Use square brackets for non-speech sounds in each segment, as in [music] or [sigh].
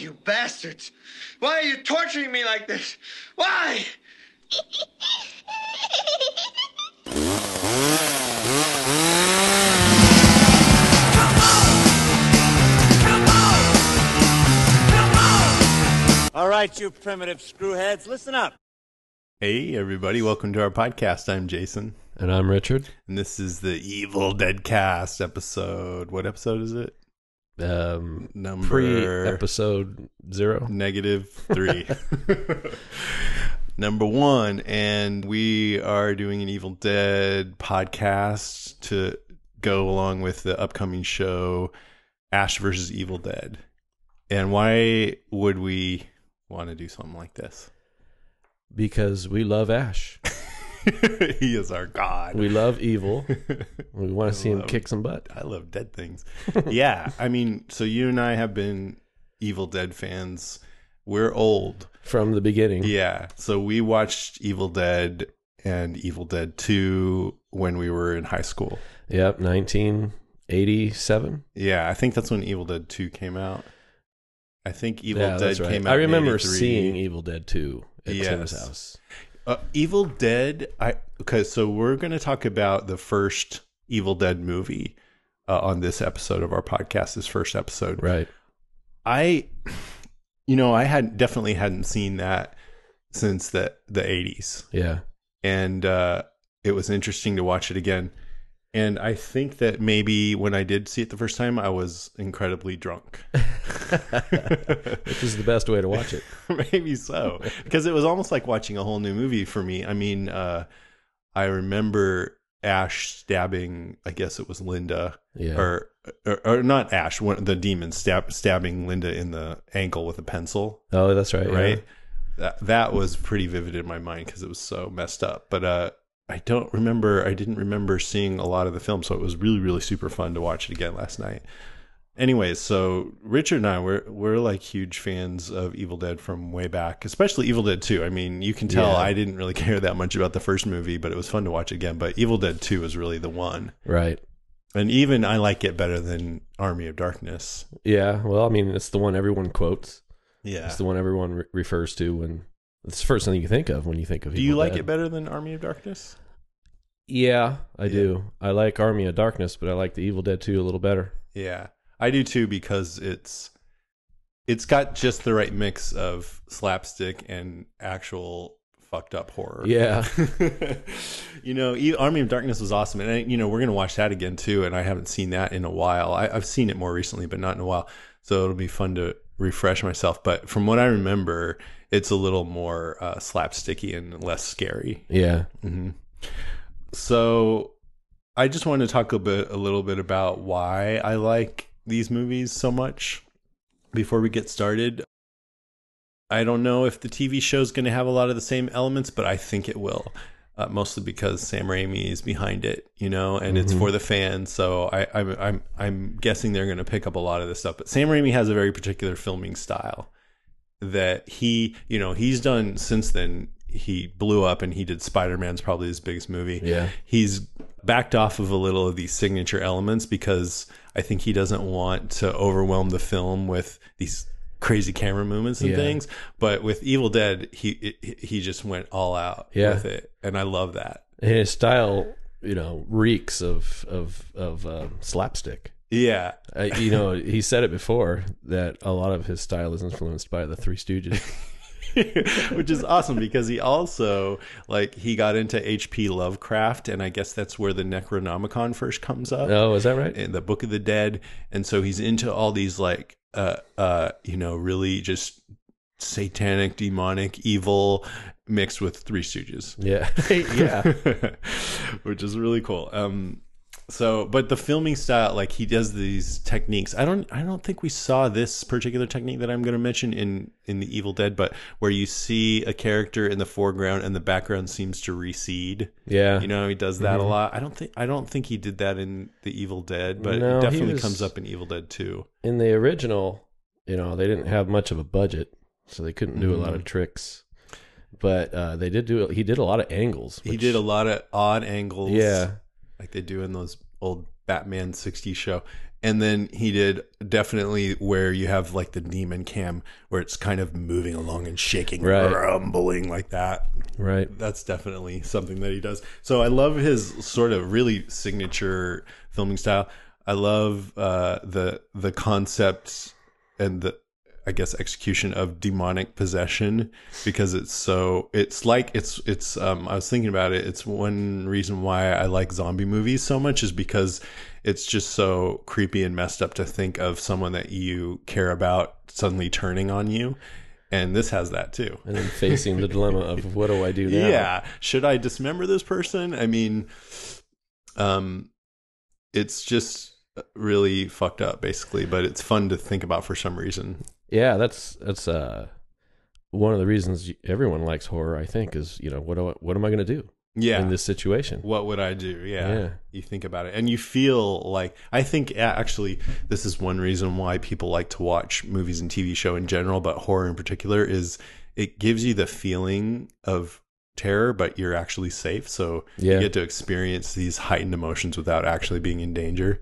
you bastards? Why are you torturing me like this? Why? All right, you primitive screwheads, listen up. Hey, everybody, welcome to our podcast. I'm Jason, And I'm Richard. and this is the Evil Dead Cast episode. What episode is it? Um, Number pre episode zero. negative three. [laughs] Number one, and we are doing an Evil Dead podcast to go along with the upcoming show Ash versus Evil Dead. And why would we want to do something like this? Because we love Ash. [laughs] [laughs] he is our god. We love evil. [laughs] We want to see him love- kick some butt. I love dead things. yeah, I mean, so you and I have been Evil Dead fans. We're old. From the beginning. Yeah, so we watched Evil Dead and Evil Dead 2 when we were in high school. Yep. 1987. Yeah, I think that's when Evil Dead 2 came out. I think Evil yeah, Dead right. came out. I remember 83. seeing Evil Dead 2 at Tim's house. Uh, Evil Dead. I okay. So we're going to talk about the first Evil Dead movie uh, on this episode of our podcast. This first episode. Right. I, you know, I had definitely hadn't seen that since the the eighties, Yeah. and uh, it was interesting to watch it again. And I think that maybe when I did see it the first time, I was incredibly drunk. [laughs] Which is the best way to watch it. [laughs] maybe so, because it was almost like watching a whole new movie for me. I mean, uh, I remember Ash stabbing. I guess it was Linda, Yeah. or, or or not Ash, one the demon stab, stabbing Linda in the ankle with a pencil. oh, that's right. yeah. right? That that was pretty vivid in my mind because it was so messed up. But uh, I don't remember. I didn't remember seeing a lot of the film, so it was really really super fun to watch it again last night. Anyways, so Richard and I we're we're like huge fans of Evil Dead from way back, especially Evil Dead Two. I mean, you can tell Yeah. I didn't really [laughs] care that much about the first movie, but it was fun to watch again. But Evil Dead Two is really the one, Right. and even I like it better than Army of Darkness. Yeah. Well, I mean, it's the one everyone quotes. Yeah. It's the one everyone re- refers to when it's the first thing you think of when you think of Do you like Dead. it better than Army of Darkness? Yeah, I do. I like Army of Darkness, but I like the Evil Dead 2 a little better. Yeah, I do too because it's it's got just the right mix of slapstick and actual fucked up horror. Yeah. [laughs] you know, E- Army of Darkness was awesome, and I, you know we're gonna watch that again too. And I haven't seen that in a while. I, I've seen it more recently, but not in a while. So it'll be fun to refresh myself. But from what I remember, it's a little more uh, slapsticky and less scary. Yeah. hmm So I just want to talk a bit, a little bit about why I like these movies so much before we get started. I don't know if the TV show is going to have a lot of the same elements, but I think it will. Uh, mostly because Sam Raimi is behind it, you know, and it's Mhm. for the fans. So I, I'm I'm I'm guessing they're going to pick up a lot of this stuff. But Sam Raimi has a very particular filming style that he, you know, he's done since then. He blew up and he did Spider Man's probably his biggest movie Yeah. he's backed off of a little of these signature elements because I think he doesn't want to overwhelm the film with these crazy camera movements and Yeah. things. But with Evil Dead, he it, he just went all out Yeah. with it, and I love that. And his style, you know, reeks of of of um, slapstick. Yeah, Uh, you know, [laughs] he said it before that a lot of his style is influenced by the Three Stooges. [laughs] [laughs] which is awesome because he also like he got into H.P. Lovecraft, and I guess that's where the Necronomicon first comes up. oh, is that right? in the Book of the Dead, and so he's into all these like uh uh you know really just satanic, demonic, evil mixed with Three Stooges. Yeah. [laughs] yeah. [laughs] which is really cool. Um, so, but the filming style, like he does these techniques. I don't, I don't think we saw this particular technique that I'm going to mention in in the Evil Dead, but where you see a character in the foreground and the background seems to recede. Yeah. You know, he does that a lot. I don't think, I don't think he did that in the Evil Dead, but No, it definitely was- comes up in Evil Dead 2. in the original, you know, they didn't have much of a budget, so they couldn't do a Mm-hmm. lot of tricks. But uh, they did do. He did a lot of angles. He did a lot of odd angles. Yeah. Like they do in those old Batman 60 show. And then he did definitely where you have like the demon cam where it's kind of moving along and shaking, Right. rumbling like that. Right. That's definitely something that he does. So I love his sort of really signature filming style. I love uh, the the concept and the I guess execution of demonic possession because it's so it's like it's it's um I was thinking about it it's one reason why I like zombie movies so much is because it's just so creepy and messed up to think of someone that you care about suddenly turning on you and this has that too. And then facing the dilemma of [laughs] what do I do now? Yeah. Should I dismember this person? I mean, um, it's just really fucked up, basically. But it's fun to think about for some reason. Yeah, that's that's uh one of the reasons everyone likes horror, I think, is, you know, what do I, what am I going to do Yeah. in this situation? what would I do? Yeah. Yeah. You think about it, and you feel like I think yeah, actually this is one reason why people like to watch movies and TV show in general, but horror in particular is it gives you the feeling of terror, but you're actually safe. So Yeah. you get to experience these heightened emotions without actually being in danger.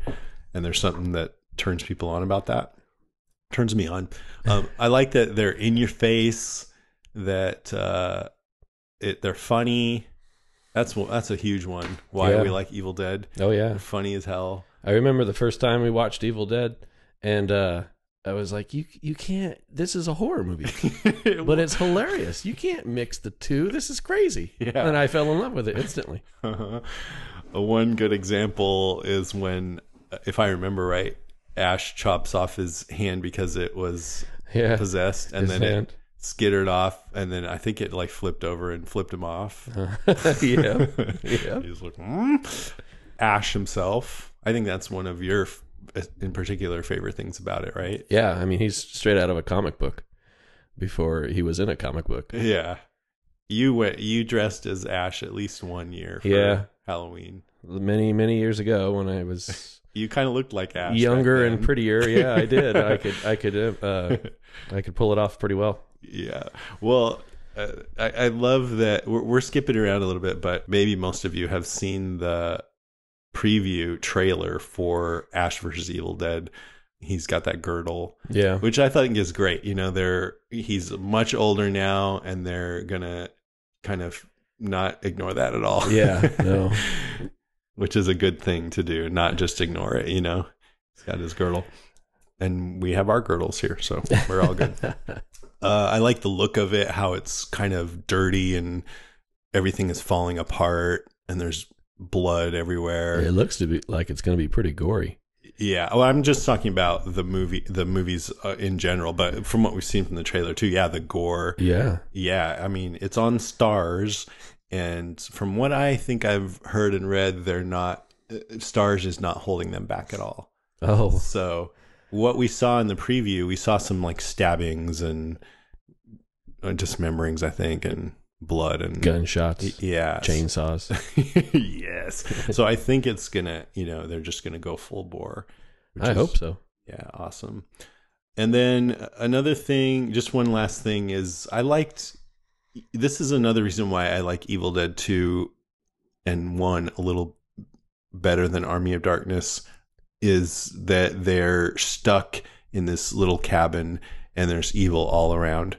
And there's something that turns people on about that. Turns me on. Um, [laughs] I like that they're in your face. That uh, it they're funny. That's that's a huge one. Why Yeah. we like Evil Dead. Oh yeah. They're funny as hell. I remember the first time we watched Evil Dead and uh I was like, you you can't. This is a horror movie, [laughs] but it's hilarious. You can't mix the two. This is crazy. Yeah. And I fell in love with it instantly. [laughs] Uh, One good example is when, if I remember right, Ash chops off his hand because it was Yeah. possessed, and then hand. it skittered off, and then I think it like flipped over and flipped him off. [laughs] yeah. Yeah. [laughs] He's like, "Hmm?" Ash himself. I think that's one of your, in particular, favorite things about it, right? Yeah. I mean, he's straight out of a comic book before he was in a comic book. Yeah. You went. You dressed as Ash at least one year. For Yeah. Halloween. Many, many years ago when I was You kind of looked like Ash. younger and prettier. Yeah, I did. [laughs] I could, I could, uh, I could pull it off pretty well. Yeah. Well, uh, I, I love that we're, we're skipping around a little bit, but maybe most of you have seen the preview trailer for Ash versus Evil Dead. He's got that girdle, Yeah. which I think is great. You know, they're he's much older now, and they're gonna kind of not ignore that at all. Yeah, no. [laughs] which is a good thing to do, not just ignore it. You know, he's got his girdle, and we have our girdles here, so we're all good. [laughs] Uh, I like the look of it, how it's kind of dirty and everything is falling apart, and there's blood everywhere. It looks to be like it's going to be pretty gory. Yeah, well, I'm just talking about the movie, the movies uh, in general, but from what we've seen from the trailer too, yeah, the gore, Yeah. yeah, I mean, it's on Starz, and from what I think I've heard and read, they're not uh, Starz is not holding them back at all. Oh, So what we saw in the preview, we saw some like stabbings and uh, dismemberings, I think, and blood and gunshots, yeah, chainsaws. [laughs] yes. So I think it's gonna, you know, they're just gonna go full bore. which I is- hope so. Yeah, awesome. And then another thing, just one last thing is I liked this is another reason why I like Evil Dead 2 and 1 a little better than Army of Darkness is that they're stuck in this little cabin and there's evil all around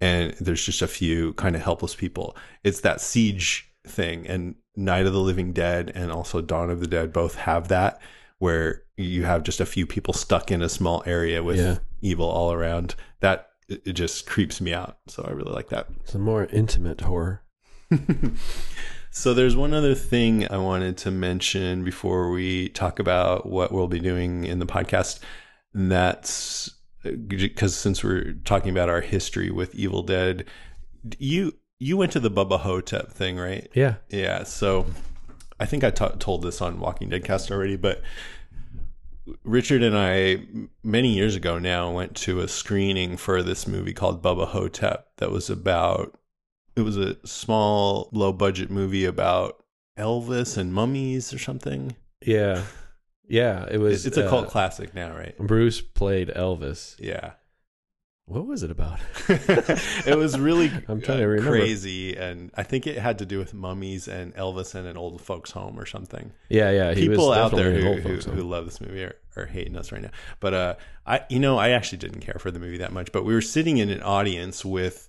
and there's just a few kind of helpless people. It's that siege thing and Night of the Living Dead and also Dawn of the Dead both have that where you have just a few people stuck in a small area with Yeah. evil all around. That it it just creeps me out. So I really like that. It's a more intimate horror. [laughs] So there's one other thing I wanted to mention before we talk about what we'll be doing in the podcast. And that's because since we're talking about our history with Evil Dead, you you went to the Bubba Ho-Tep thing, right? Yeah. Yeah. So I think I told this on Walking Dead cast already, but Richard and I, many years ago now went to a screening for this movie called Bubba Ho-Tep that was about it was a small low budget movie about Elvis and mummies or something. Yeah. Yeah. It was. It's a uh, cult classic now, right? Bruce played Elvis, Yeah. What was it about? [laughs] [laughs] it was really I'm trying to uh, remember. crazy, and I think it had to do with mummies and Elvis and an old folks' home or something. yeah, yeah. He People out there who, who, who love this movie are, are hating us right now. But uh, I, you know, I actually didn't care for the movie that much. But we were sitting in an audience with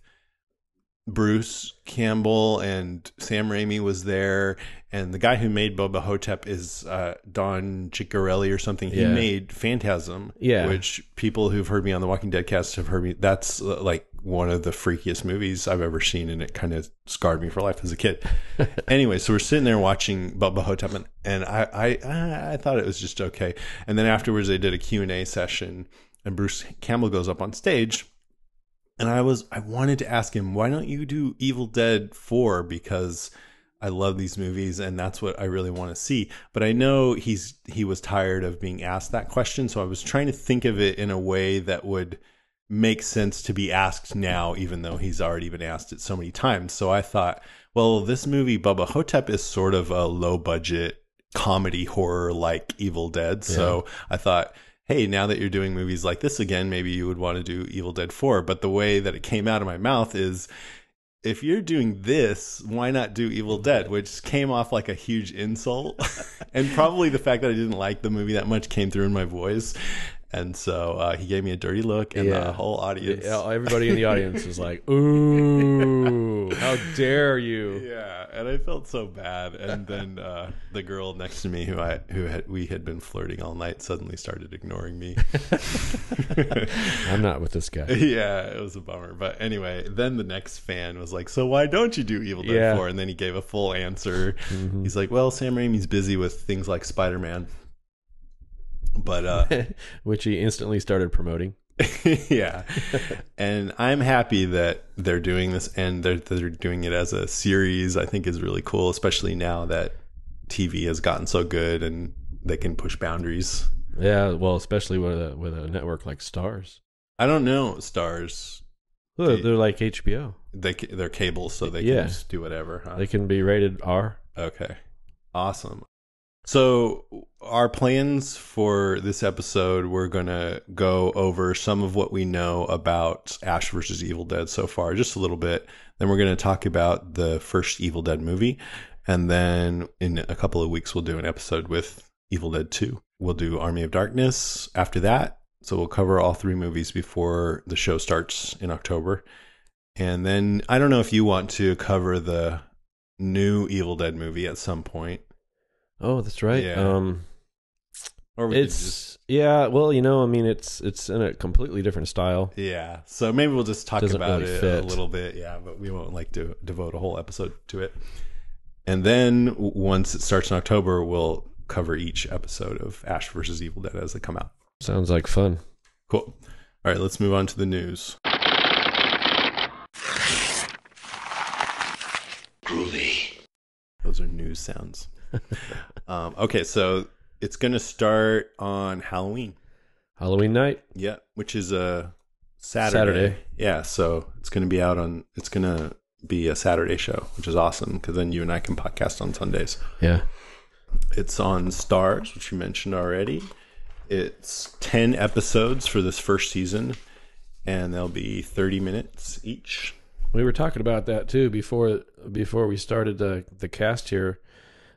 Bruce Campbell and Sam Raimi was there, and the guy who made Bubba Ho-Tep is uh, Don Coscarelli or something. He Yeah. made Phantasm, Yeah. which people who've heard me on the Walking Dead cast have heard me. That's uh, like one of the freakiest movies I've ever seen, and it kind of scarred me for life as a kid. [laughs] anyway, so we're sitting there watching Bubba Ho-Tep, and, and I, I I thought it was just okay. And then afterwards, they did a Q and A session, and Bruce Campbell goes up on stage, and I was I wanted to ask him, why don't you do Evil Dead Four because I love these movies and that's what I really want to see. But I know he's he was tired of being asked that question, so I was trying to think of it in a way that would make sense to be asked now, even though he's already been asked it so many times. So I thought, well, this movie Bubba Ho-Tep is sort of a low budget comedy horror like Evil Dead. So I thought, hey, now that you're doing movies like this again, maybe you would want to do Evil Dead 4. But the way that it came out of my mouth is if you're doing this, why not do Evil Dead? Which came off like a huge insult. [laughs] and probably the fact that I didn't like the movie that much came through in my voice. And so uh, he gave me a dirty look, and Yeah. the whole audience. Yeah, everybody in the [laughs] audience was like, "Ooh, how dare you!" Yeah, and I felt so bad. And then uh, the girl next to me, who I who had, we had been flirting all night, suddenly started ignoring me. [laughs] I'm not with this guy. [laughs] yeah, it was a bummer. But anyway, then the next fan was like, "So why don't you do Evil Dead Yeah. 4? And then he gave a full answer. He's like, "Well, Sam Raimi's busy with things like Spider Man." But uh, [laughs] Which he instantly started promoting. [laughs] yeah, and I'm happy that they're doing this and they're they're doing it as a series. I think is really cool, especially now that TV has gotten so good and they can push boundaries. Yeah, well, especially with a with a network like Starz. I don't know Starz. They're, they're like HBO. They they're cable, so they Yeah. can just do whatever. Huh? They can be rated R. Okay. Awesome. So, our plans for this episode, we're going to go over some of what we know about Ash versus Evil Dead so far, just a little bit. Then, we're going to talk about the first Evil Dead movie. And then, in a couple of weeks, we'll do an episode with Evil Dead 2. We'll do Army of Darkness after that. So, we'll cover all three movies before the show starts in October. And then, I don't know if you want to cover the new Evil Dead movie at some point. Oh, that's right. Yeah. Um, Or we it's just yeah. Well, you know, I mean, it's it's in a completely different style. yeah. So maybe we'll just talk Doesn't about really it a little bit. Yeah, but we won't like to devote a whole episode to it. And then once it starts in October, we'll cover each episode of Ash versus Evil Dead as they come out. Sounds like fun. Cool. All right, let's move on to the news. Groovy. Those are news sounds. [laughs] um, okay, so it's going to start on Halloween. Halloween night. Yeah, which is a Saturday. Saturday. Yeah, so it's going to be out on. It's going to be a Saturday show, which is awesome because then you and I can podcast on Sundays. Yeah. It's on Starz, which you mentioned already. It's ten episodes for this first season, and they'll be thirty minutes each. We were talking about that too before before we started the the cast here.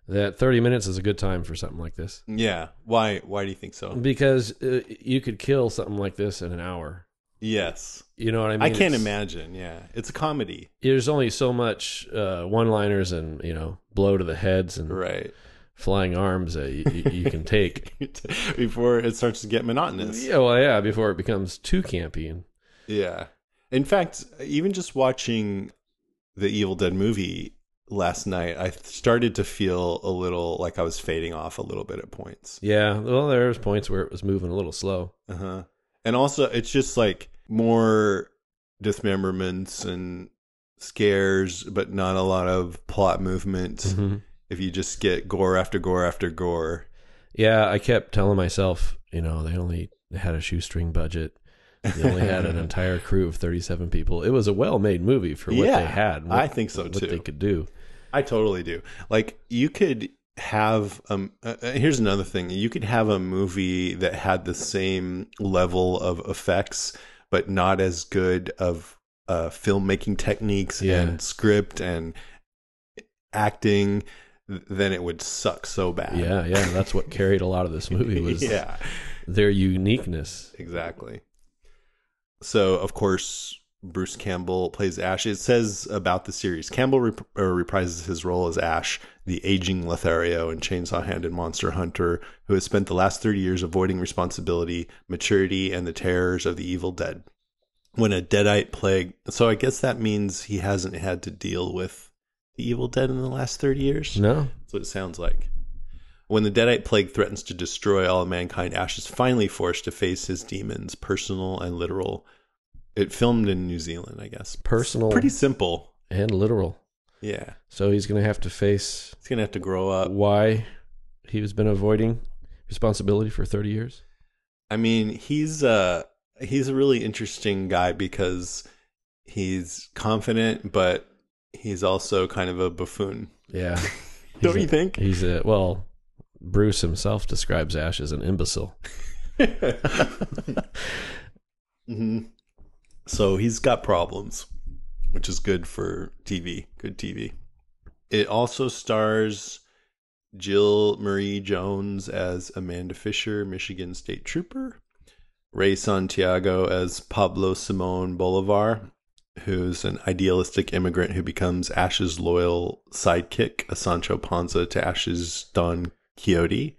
That thirty minutes is a good time for something like this Yeah. Why? Why do you think so? because uh, you could kill something like this in an hour. Yes. You know what I mean? I can't It's- imagine. Yeah, it's a comedy, There's only so much uh, one-liners and you know blow to the heads and right? flying arms that you, you, you can take. [laughs] Before it starts to get monotonous. yeah, well, yeah, before it becomes too campy. And Yeah. In fact, even just watching the Evil Dead movie last night, I started to feel a little like I was fading off a little bit at points. yeah, well, there was points where it was moving a little slow. Uh-huh. And also, it's just like more dismemberments and scares, but not a lot of plot movement. Mhm. If you just get gore after gore after gore. Yeah, I kept telling myself, you know, they only had a shoestring budget. [laughs] They only had an entire crew of 37 people. It was a well-made movie for what Yeah, they had. I think so, what too. they could do. I totally do. Like you could have um uh, uh, here's another thing. You could have a movie that had the same level of effects but not as good of uh, filmmaking techniques Yeah. and script and acting, then it would suck so bad. Yeah, yeah. That's what carried a lot of this movie [laughs] was yeah, their uniqueness. exactly. So, of course, Bruce Campbell plays Ash. It says about the series Campbell rep- or reprises his role as Ash, the aging Lothario and chainsaw handed monster hunter who has spent the last 30 years avoiding responsibility, maturity, and the terrors of the evil dead. When a deadite plague, so I guess that means he hasn't had to deal with the evil dead in the last 30 years? No, That's what it sounds like. When the Deadite plague threatens to destroy all of mankind, Ash is finally forced to face his demons, personal and literal. It filmed in New Zealand, I guess. personal Pretty simple. and literal. Yeah. So he's going to have to face He's going to have to grow up. why he has been avoiding responsibility for 30 years. I mean, he's uh he's a really interesting guy because he's confident, but he's also kind of a buffoon. Yeah. [laughs] Don't He's you think? He's a, well, Bruce himself describes Ash as an imbecile. hmm So he's got problems, which is good for TV. Good TV. It also stars Jill Marie Jones as Amanda Fisher, Michigan State Trooper, Ray Santiago as Pablo Simon Bolivar, who's an idealistic immigrant who becomes Ash's loyal sidekick, a Sancho Panza to Ash's Don Quixote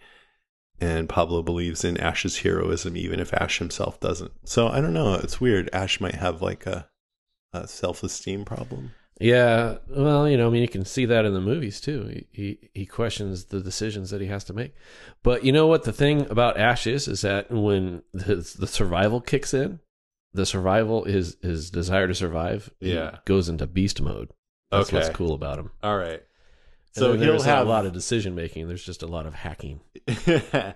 and Pablo believes in Ash's heroism even if Ash himself doesn't. So I don't know. It's weird. Ash might have like a, a self-esteem problem. Yeah, well, you know, I mean, you can see that in the movies too. He, he he questions the decisions that he has to make. But you know what the thing about Ash is is that when the, the survival kicks in, the survival is his desire to survive. Yeah. goes into beast mode. That's what's cool about him. All right. So he'll have a lot of decision making. There's just a lot of hacking. [laughs]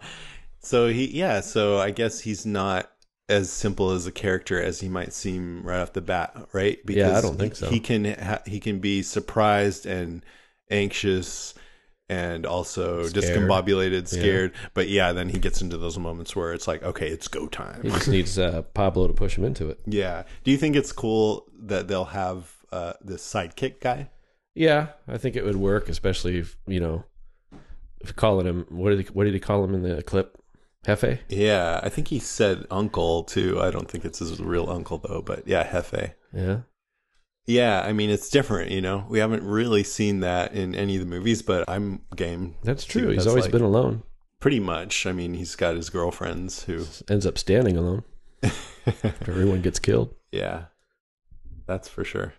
so he yeah, so I guess he's not as simple as a character as he might seem right off the bat, right? Yeah, I don't think so. He can ha- he can be surprised and anxious and also Scared. discombobulated, Yeah. scared. But yeah, then he gets into those moments where it's like, okay, it's go time. He just needs uh, Pablo to push him into it. Yeah. Do you think it's cool that they'll have uh, this sidekick guy? Yeah, I think it would work, especially if you know, if calling him what did he, what did he call him in the clip? Jefe. Yeah, I think he said uncle too. I don't think it's his real uncle though, but yeah, Jefe. Yeah. Yeah, I mean it's different, you know. We haven't really seen that in any of the movies, but I'm game. That's true. He's always like. been alone. Pretty much. I mean, he's got his girlfriends who Ends up standing alone. [laughs] Everyone gets killed. Yeah. That's for sure.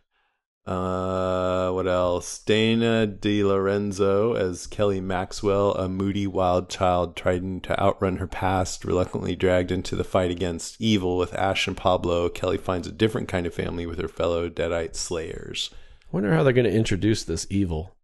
Uh, what else? Dana DeLorenzo as Kelly Maxwell, a moody wild child trying to outrun her past, reluctantly dragged into the fight against evil with Ash and Pablo. Kelly finds a different kind of family with her fellow Deadite slayers. I wonder how they're going to introduce this evil.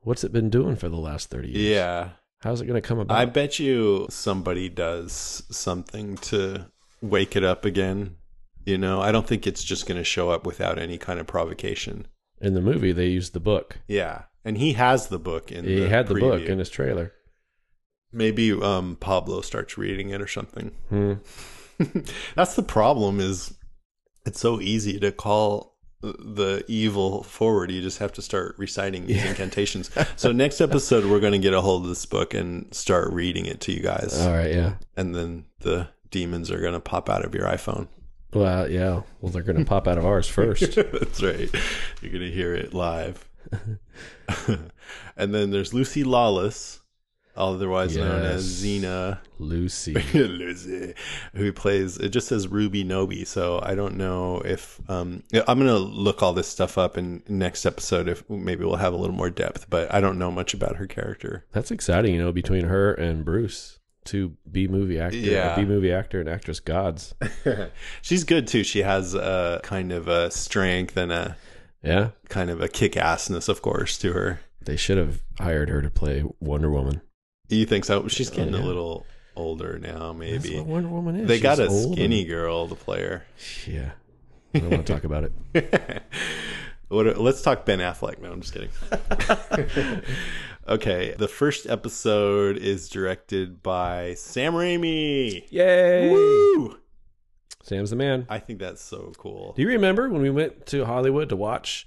What's it been doing for the last thirty years? Yeah. How's it going to come about? I bet you somebody does something to wake it up again. You know, I don't think it's just going to show up without any kind of provocation. in the movie, they used the book. Yeah, and he has the book in. He the had the book in his trailer. Maybe um, Pablo starts reading it or something. Hmm. [laughs] That's the problem. Is it's so easy to call the evil forward. You just have to start reciting these Yeah. incantations. so next episode, we're going to get a hold of this book and start reading it to you guys, All right. Yeah. and then the demons are going to pop out of your iPhone. Well, yeah. Well, they're going to pop out of ours [laughs] first. That's right. You're going to hear it live. [laughs] and then there's Lucy Lawless, otherwise known as Yes. Xena. Lucy. [laughs] Lucy, who plays it just says Ruby Knowby, so I don't know if um I'm gonna look all this stuff up in next episode if maybe we'll have a little more depth, but I don't know much about her character. That's exciting, you know, between her and Bruce, two B movie actor, uh, Yeah. B movie actor and actress gods. [laughs] She's good too. She has a kind of a strength and a Yeah, kind of a kick assness, of course, to her. they should have hired her to play Wonder Woman. You think so? She's oh, getting Oh, yeah. a little older now, That's maybe. what Wonder Woman is. They got a skinny girl to play her. yeah, I don't want to talk about it. [laughs] what, let's talk Ben Affleck. No, I'm just kidding. [laughs] okay, the first episode is directed by Sam Raimi. Yay! Woo! Sam's the man. I think that's so cool. Do you remember when we went to Hollywood to watch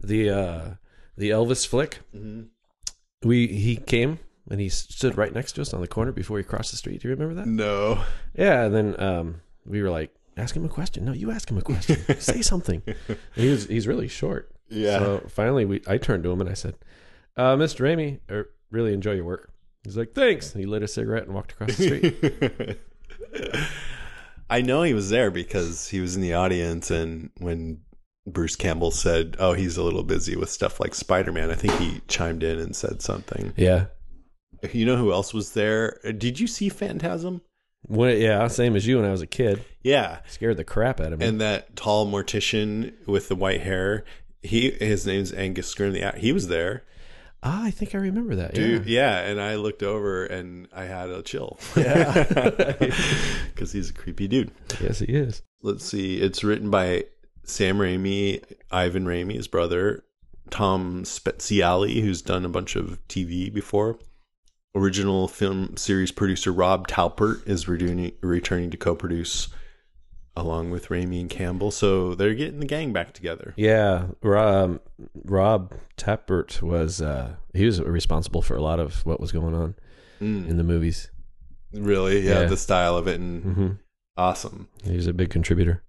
the uh, the Elvis flick? Mm-hmm. We he came and he stood right next to us on the corner before he crossed the street. Do you remember that? No. Yeah. And then um, we were like, ask him a question. No, you ask him a question. [laughs] Say something. And he was he's really short. Yeah. So finally, we I turned to him and I said, uh, "Mr. Raimi, I really enjoy your work." He's like, "Thanks." And he lit a cigarette and walked across the street. [laughs] I know he was there because he was in the audience, and when Bruce Campbell said, "Oh, he's a little busy with stuff like Spider-Man," I think he chimed in and said something. yeah. You know who else was there? Did you see Phantasm? Yeah, same as you when I was a kid. Yeah, Scared the crap out of me. and that tall mortician with the white hair. He his name's Angus. The he was there, ah, I think I remember that. dude. yeah. Yeah, and I looked over and I had a chill. [laughs] Yeah. [laughs] because he's a creepy dude. Yes, he is. let's see. It's written by Sam Raimi, Ivan Raimi, his brother, Tom Spezialy, who's done a bunch of TV before. Original film series producer Rob Tapert is redoing, returning to co-produce along with Raimi and Campbell. So they're getting the gang back together. Yeah, Rob, Rob Tapert was uh, he was responsible for a lot of what was going on in the movies. Really, yeah, Yeah. the style of it and hmm awesome. He was a big contributor.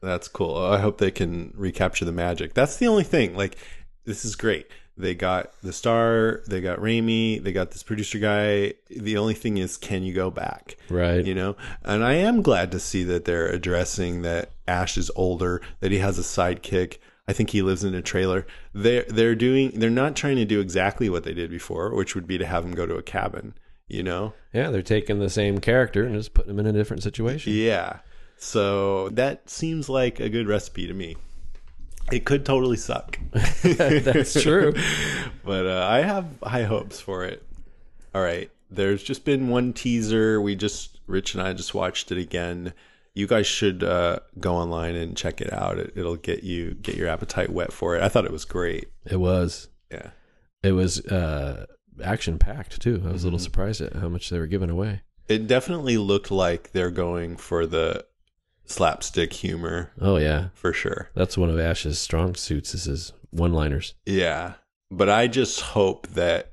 That's cool. I hope they can recapture the magic. That's the only thing. Like, this is great. They got the star, they got Raimi, they got this producer guy. The only thing is, can you go back? Right. You know? And I am glad to see that they're addressing that Ash is older, that he has a sidekick. I think he lives in a trailer. They're they're doing they're not trying to do exactly what they did before, which would be to have him go to a cabin, you know? Yeah, they're taking the same character and just putting him in a different situation. Yeah. So that seems like a good recipe to me. It could totally suck. [laughs] That's [laughs] true. but uh, I have high hopes for it. All right. There's just been one teaser. We just, Rich and I just watched it again. You guys should uh, go online and check it out. It, it'll get you, get your appetite wet for it. I thought it was great. It was. Yeah. It was uh, action packed too. I was a little Mm-hmm. surprised at how much they were giving away. It definitely looked like they're going for the slapstick humor Oh yeah, for sure. that's one of Ash's strong suits. Is his one-liners. Yeah. But I just hope that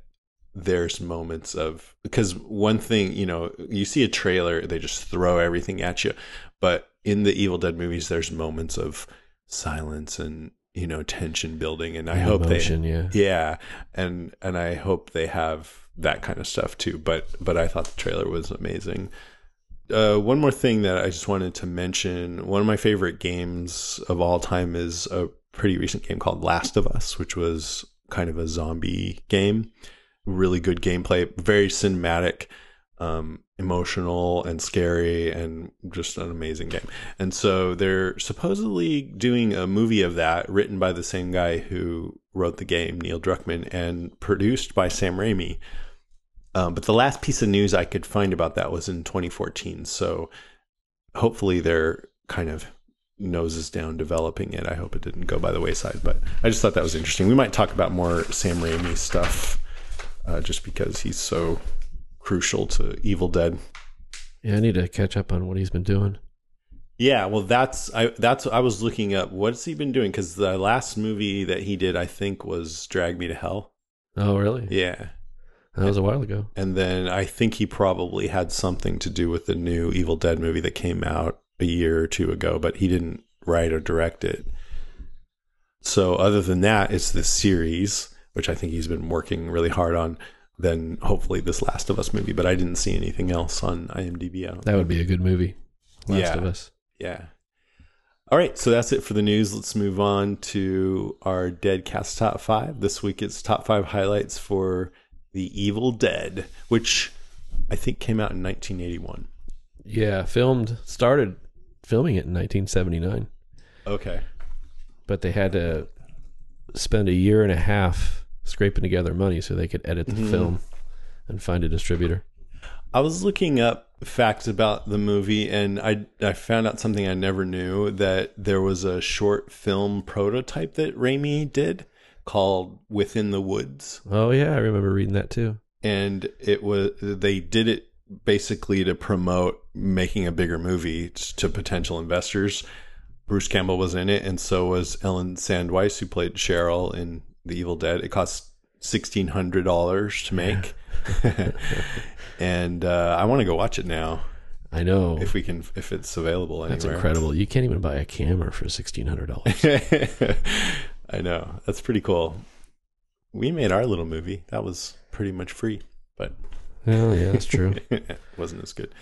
there's moments of because one thing, you know, you see a trailer, they just throw everything at you. But in the Evil Dead movies, there's moments of silence and, you know, tension building. And I hope Emotion, they yeah. Yeah. And and I hope they have that kind of stuff too. But but I thought the trailer was amazing. Uh, one more thing that I just wanted to mention. One of my favorite games of all time is a pretty recent game called Last of Us, which was kind of a zombie game. Really good gameplay, very cinematic, um, emotional and scary, and just an amazing game. And so they're supposedly doing a movie of that, written by the same guy who wrote the game, Neil Druckmann, and produced by Sam Raimi. Um, but the last piece of news I could find about that was in 2014. So hopefully they're kind of noses down developing it. I hope it didn't go by the wayside. But I just thought that was interesting. We might talk about more Sam Raimi stuff uh, just because he's so crucial to Evil Dead. Yeah, I need to catch up on what he's been doing. Yeah, well, that's I that's I was looking up what's he been doing because the last movie that he did I think was Drag Me to Hell. Oh, really? Yeah, That was a while ago. And then I think he probably had something to do with the new Evil Dead movie that came out a year or two ago, but he didn't write or direct it. So other than that, it's this series, which I think he's been working really hard on. Then hopefully this Last of Us movie, but I didn't see anything else on IMDb. That would be a good movie. Last Yeah. of Us. yeah. All right, so that's it for the news. Let's move on to our Dead Cast Top 5. This week it's top 5 highlights for The Evil Dead, which I think came out in 1981. Yeah, filmed started filming it in 1979, Okay. but they had to spend a year and a half scraping together money so they could edit the mm-hmm. film and find a distributor. I was looking up facts about the movie and I I found out something I never knew that there was a short film prototype that Raimi did called Within the Woods Oh yeah, I remember reading that too. and it was they did it basically to promote making a bigger movie to potential investors. Bruce Campbell was in it, and so was Ellen Sandweiss, who played Cheryl in The Evil Dead. It cost sixteen hundred dollars to make, [laughs] [laughs] and uh, I want to go watch it now I know. if we can, if it's available anywhere. That's incredible. You can't even buy a camera for sixteen hundred dollars. [laughs] I know that's pretty cool. We made our little movie. That was pretty much free, but well, yeah, that's true. it [laughs] wasn't as good.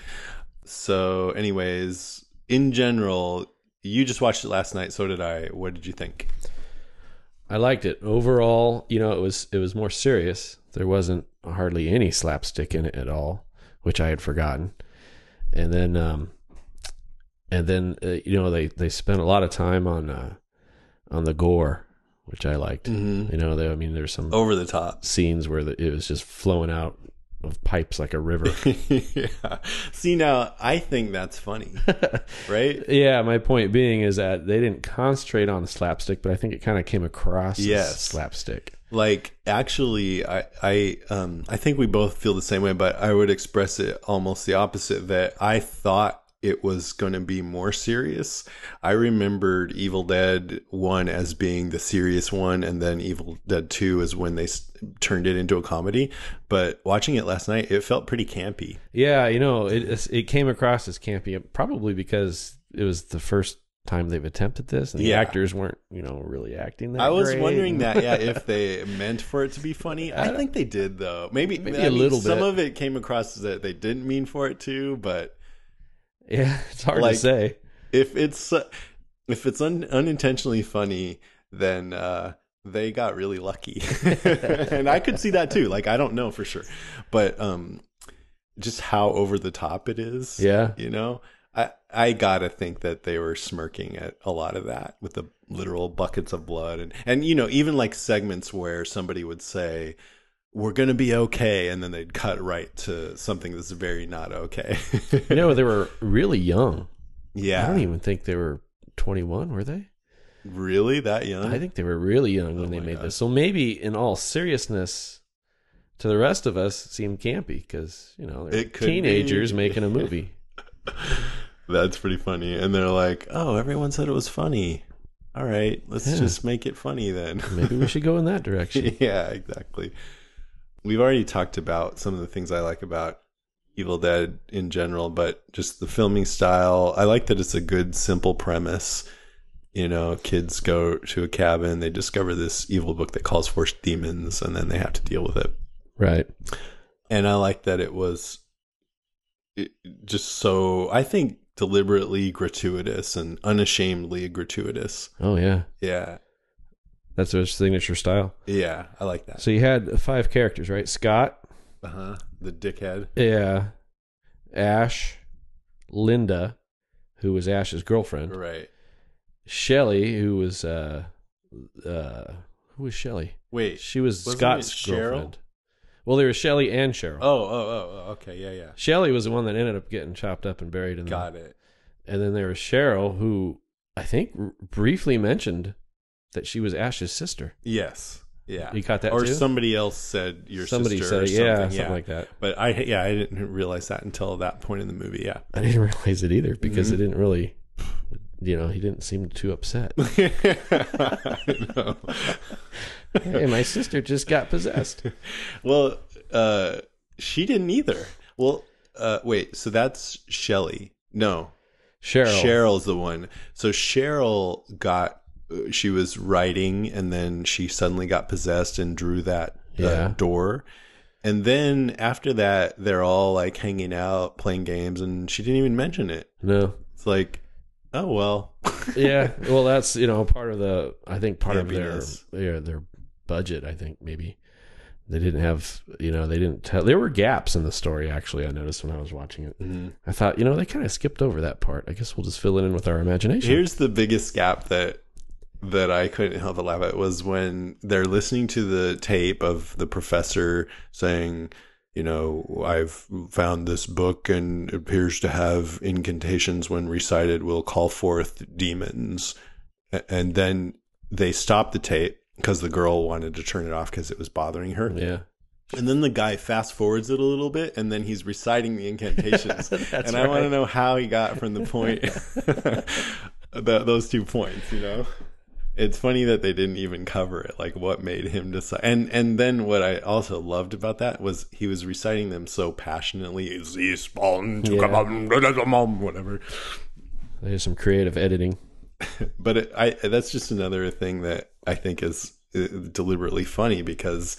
So, anyways, in general, you just watched it last night. So did I. What did you think? I liked it overall. You know, it was it was more serious. There wasn't hardly any slapstick in it at all, which I had forgotten. And then, um, and then uh, you know they they spent a lot of time on uh, on the gore, which I liked. Mm-hmm. You know, they, I mean, there's some Over the top. scenes where the, it was just flowing out of pipes like a river. [laughs] yeah. See now, I think that's funny, [laughs] right? yeah, my point being is that they didn't concentrate on slapstick, but I think it kind of came across Yes. as slapstick. Like actually, I I um I think we both feel the same way, but I would express it almost the opposite. That I thought it was going to be more serious. I remembered Evil Dead one as being the serious one, and then Evil Dead two is when they s- turned it into a comedy. But watching it last night, it felt pretty campy. Yeah, you know, it it came across as campy, probably because it was the first time they've attempted this, and the Yeah. actors weren't, you know, really acting that. Way. I was great. wondering that, yeah, if they meant for it to be funny. [laughs] I think they did, though. Maybe, Maybe I a mean, little Some bit. Some of it came across as that they didn't mean for it to, but Yeah, [laughs] it's hard Like- to say. if it's uh, if it's un- unintentionally funny, then uh, they got really lucky, [laughs] and I could see that too. Like I don't know for sure, but um, just how over the top it is. Yeah. you know, I I gotta think that they were smirking at a lot of that with the literal buckets of blood and and you know even like segments where somebody would say. We're gonna be okay, and then they'd cut right to something that's very not okay. [laughs] You know, they were [laughs] really young. yeah, I don't even think they were 21, were they? really that young. I think they were really young when Oh they made God. this. So maybe, in all seriousness, to the rest of us, it seemed campy because you know they're teenagers be. making a movie. [laughs] That's pretty funny. And they're like, "Oh, everyone said it was funny. All right, let's Yeah. just make it funny then." maybe we should go in that direction. yeah, exactly. We've already talked about some of the things I like about Evil Dead in general, but just the filming style. I like that it's a good, simple premise. You know, kids go to a cabin, they discover this evil book that calls forth demons, and then they have to deal with it. Right. and I like that it was just so I think deliberately gratuitous and unashamedly gratuitous. Oh yeah, Yeah, that's their signature style. yeah, I like that. So you had five characters, right? Scott, Uh huh. The dickhead. yeah, Ash, Linda, who was Ash's girlfriend, Right. Shelly, who was uh, uh, who was Shelly? Wait. She was Scott's girlfriend. Well, there was Shelly and Cheryl. Oh, oh, oh, oh, okay. Yeah, yeah. Shelly was the one that ended up getting chopped up and buried in the Got it. And then there was Cheryl, who I think r- briefly mentioned that she was Ash's sister. Yes. Yeah. You caught that or too? somebody else said your Somebody sister. said or yeah, something. something like that. But I, yeah, I didn't realize that until that point in the movie. Yeah. I didn't [laughs] realize it either because Mm-hmm. it didn't really, you know, he didn't seem too upset. [laughs] I know. hey, my sister just got possessed. [laughs] Well, uh, she didn't either. Well, uh, wait. So that's Shelly. No, Cheryl. Cheryl's the one. So Cheryl got. Uh, She was writing, and then she suddenly got possessed and drew that uh, Yeah. door. And then after that, they're all like hanging out, playing games, and she didn't even mention it. No. It's like, oh well. [laughs] Yeah. Well, that's you know part of the. I think part of their their their budget. I think maybe they didn't have. You know, they didn't tell. There were gaps in the story. Actually, I noticed when I was watching it. Mm-hmm. I thought, you know, they kind of skipped over that part. I guess we'll just fill it in with our imagination. Here's the biggest gap that that I couldn't help but laugh at was when they're listening to the tape of the professor saying, you know, I've found this book and it appears to have incantations when recited will call forth demons. And then they stop the tape because the girl wanted to turn it off because it was bothering her. yeah. And then the guy fast forwards it a little bit, and then he's reciting the incantations. [laughs] and I want to know how he got from the point, [laughs] [laughs] the, those two points. You know, it's funny that they didn't even cover it. Like what made him decide. And and then what I also loved about that was he was reciting them so passionately. "Sie spawn to Yeah. come on," whatever. There's some creative editing. [laughs] but it, I that's just another thing that I think is uh, deliberately funny because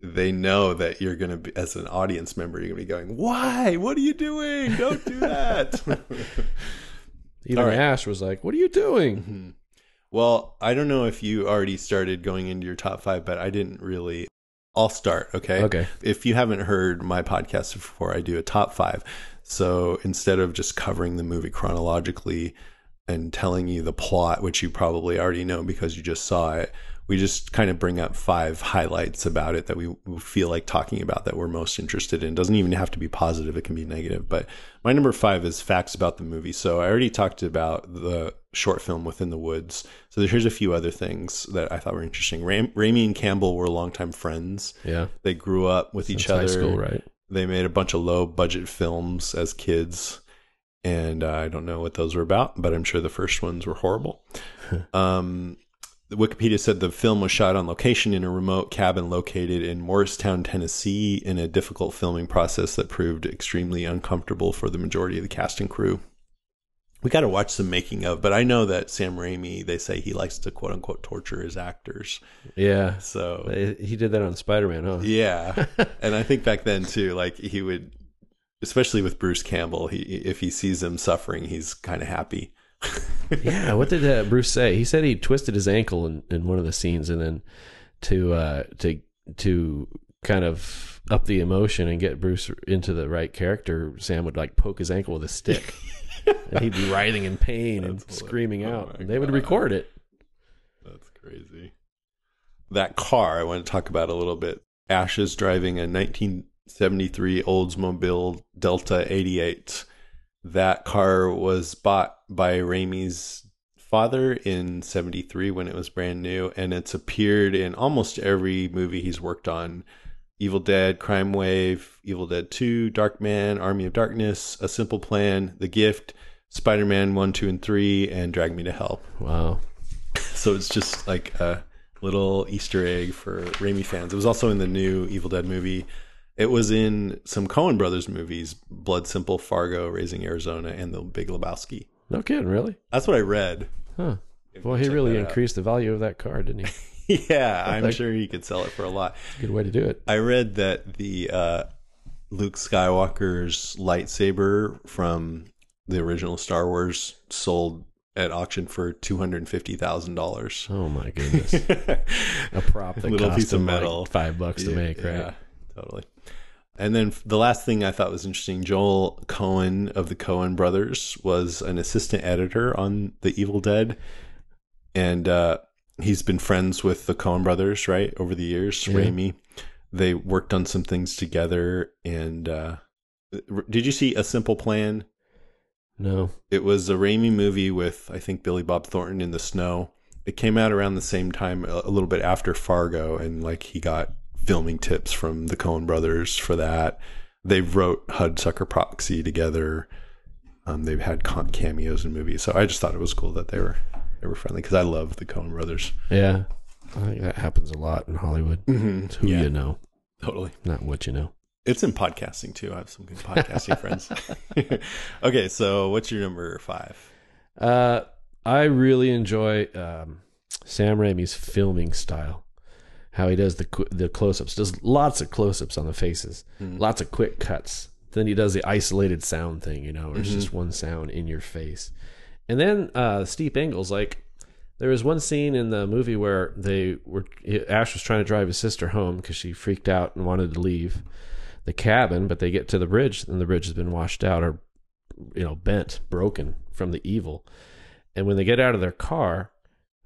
they know that you're going to be as an audience member you're going to be going why what are you doing don't do that [laughs] Even right. Ash was like, "What are you doing?" Well i don't know if you already started going into your top 5 but I didn't really I'll start okay Okay. if you haven't heard my podcast before I do a top 5 so instead of just covering the movie chronologically and telling you the plot, which you probably already know because you just saw it. We just kind of bring up five highlights about it that we feel like talking about that we're most interested in. It doesn't even have to be positive, it can be negative. But my number five is facts about the movie. So I already talked about the short film Within the Woods. So here's a few other things that I thought were interesting. Ram- Raimi and Campbell were longtime friends. Yeah, They grew up with each Since high other. school, right? They made a bunch of low budget films as kids, and uh, I don't know what those were about, but I'm sure the first ones were horrible. [laughs] um, the Wikipedia said the film was shot on location in a remote cabin located in Morristown, Tennessee, in a difficult filming process that proved extremely uncomfortable for the majority of the cast and crew. We got to watch some making of, but I know that Sam Raimi, they say he likes to quote unquote torture his actors. Yeah, So he did that on Spider Man, huh? yeah, [laughs] and I think back then too, like he would, especially with Bruce Campbell, he if he sees him suffering, he's kind of happy. [laughs] yeah. What did uh, Bruce say? He said he twisted his ankle in, in one of the scenes, and then to uh, to to kind of up the emotion and get Bruce into the right character, Sam would like poke his ankle with a stick, [laughs] and [laughs] he'd be writhing in pain and That's screaming hilarious. out. Oh my and they would God. record it. That's crazy. That car I want to talk about a little bit. Ash is driving a 1973 Oldsmobile Delta 88. That car was bought by Raimi's father in 73 when it was brand new and it's appeared in almost every movie he's worked on. Evil Dead, Crime Wave, Evil Dead 2, Dark Man, Army of Darkness, A Simple Plan, The Gift, Spider-Man 1, 2 and 3 and Drag Me to Hell. Wow. [laughs] So it's just like a little Easter egg for Raimi fans. It was also in the new Evil Dead movie. It was in some Coen Brothers movies: Blood Simple, Fargo, Raising Arizona, and The Big Lebowski. No kidding, really? That's what I read. Huh. Well, he really that out. increased the value of that car, didn't he? [laughs] yeah, I'm Like- sure he could sell it for a lot. Good way to do it. I read that the uh, Luke Skywalker's lightsaber from the original Star Wars sold at auction for two hundred and fifty thousand dollars. Oh my goodness. A prop that [laughs] Little piece of him, like, metal. five bucks to Yeah, make, right? Yeah, totally. And then the last thing I thought was interesting Joel Coen of the Coen brothers was an assistant editor on The Evil Dead. And uh, he's been friends with the Coen brothers, right, over the years, Yeah. Raimi. They worked on some things together. And uh, did you see A Simple Plan? No. It was a Raimi movie with, I think, Billy Bob Thornton in the snow. It came out around the same time, a a little bit after Fargo, and like he got filming tips from the Coen brothers for that. They wrote Hudsucker Proxy together. Um, they've had cameos in movies, so I just thought it was cool that they were were friendly because I love the Coen brothers. Yeah. I think that happens a lot in Hollywood. It's who Yeah. you know, Totally. not what you know. It's in podcasting too. I have some good podcasting friends. [laughs] [laughs] okay, so what's your number five? Uh, I really enjoy um, Sam Raimi's filming style. How he does the the close ups. Does lots of close ups on the faces, lots of quick cuts. Then he does the isolated sound thing, you know, where it's just one sound in your face. And then uh, Steve Engels, like there was one scene in the movie where they were Ash was trying to drive his sister home because she freaked out and wanted to leave the cabin, but they get to the bridge and the bridge has been washed out or you know bent, broken from the evil. And when they get out of their car,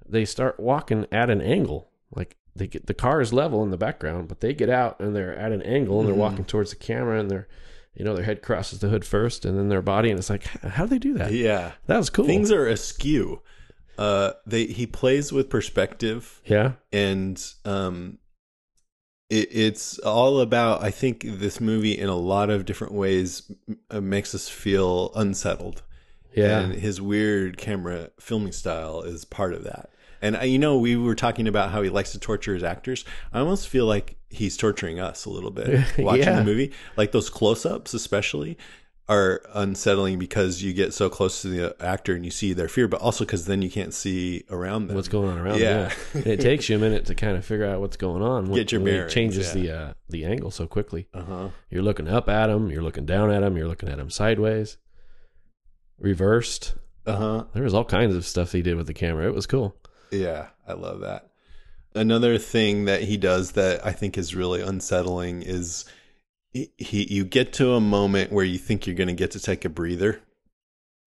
they start walking at an angle. Like they get the car is level in the background, but they get out and they're at an angle and they're walking towards the camera and they're you know their head crosses the hood first and then their body and it's like how do they do that? Yeah, That was cool. things are askew. Uh, they he plays with perspective yeah. and um it, it's all about. I think this movie, in a lot of different ways, uh, makes us feel unsettled. Yeah. and his weird camera filming style is part of that. And uh, you know, we were talking about how he likes to torture his actors. I almost feel like he's torturing us a little bit [laughs] watching Yeah. the movie. Like those close-ups, especially, are unsettling because you get so close to the actor and you see their fear, but also because then you can't see around them. what's going on around Yeah. yeah, it takes you a minute to kind of figure out what's going on Get your when it bearings, changes yeah. the uh, the angle so quickly Uh huh. you're looking up at him you're looking down at him you're looking at him sideways reversed Uh huh. there was all kinds of stuff he did with the camera it was cool Yeah, I love that. Another thing that he does that I think is really unsettling is he, he you get to a moment where you think you're going to get to take a breather.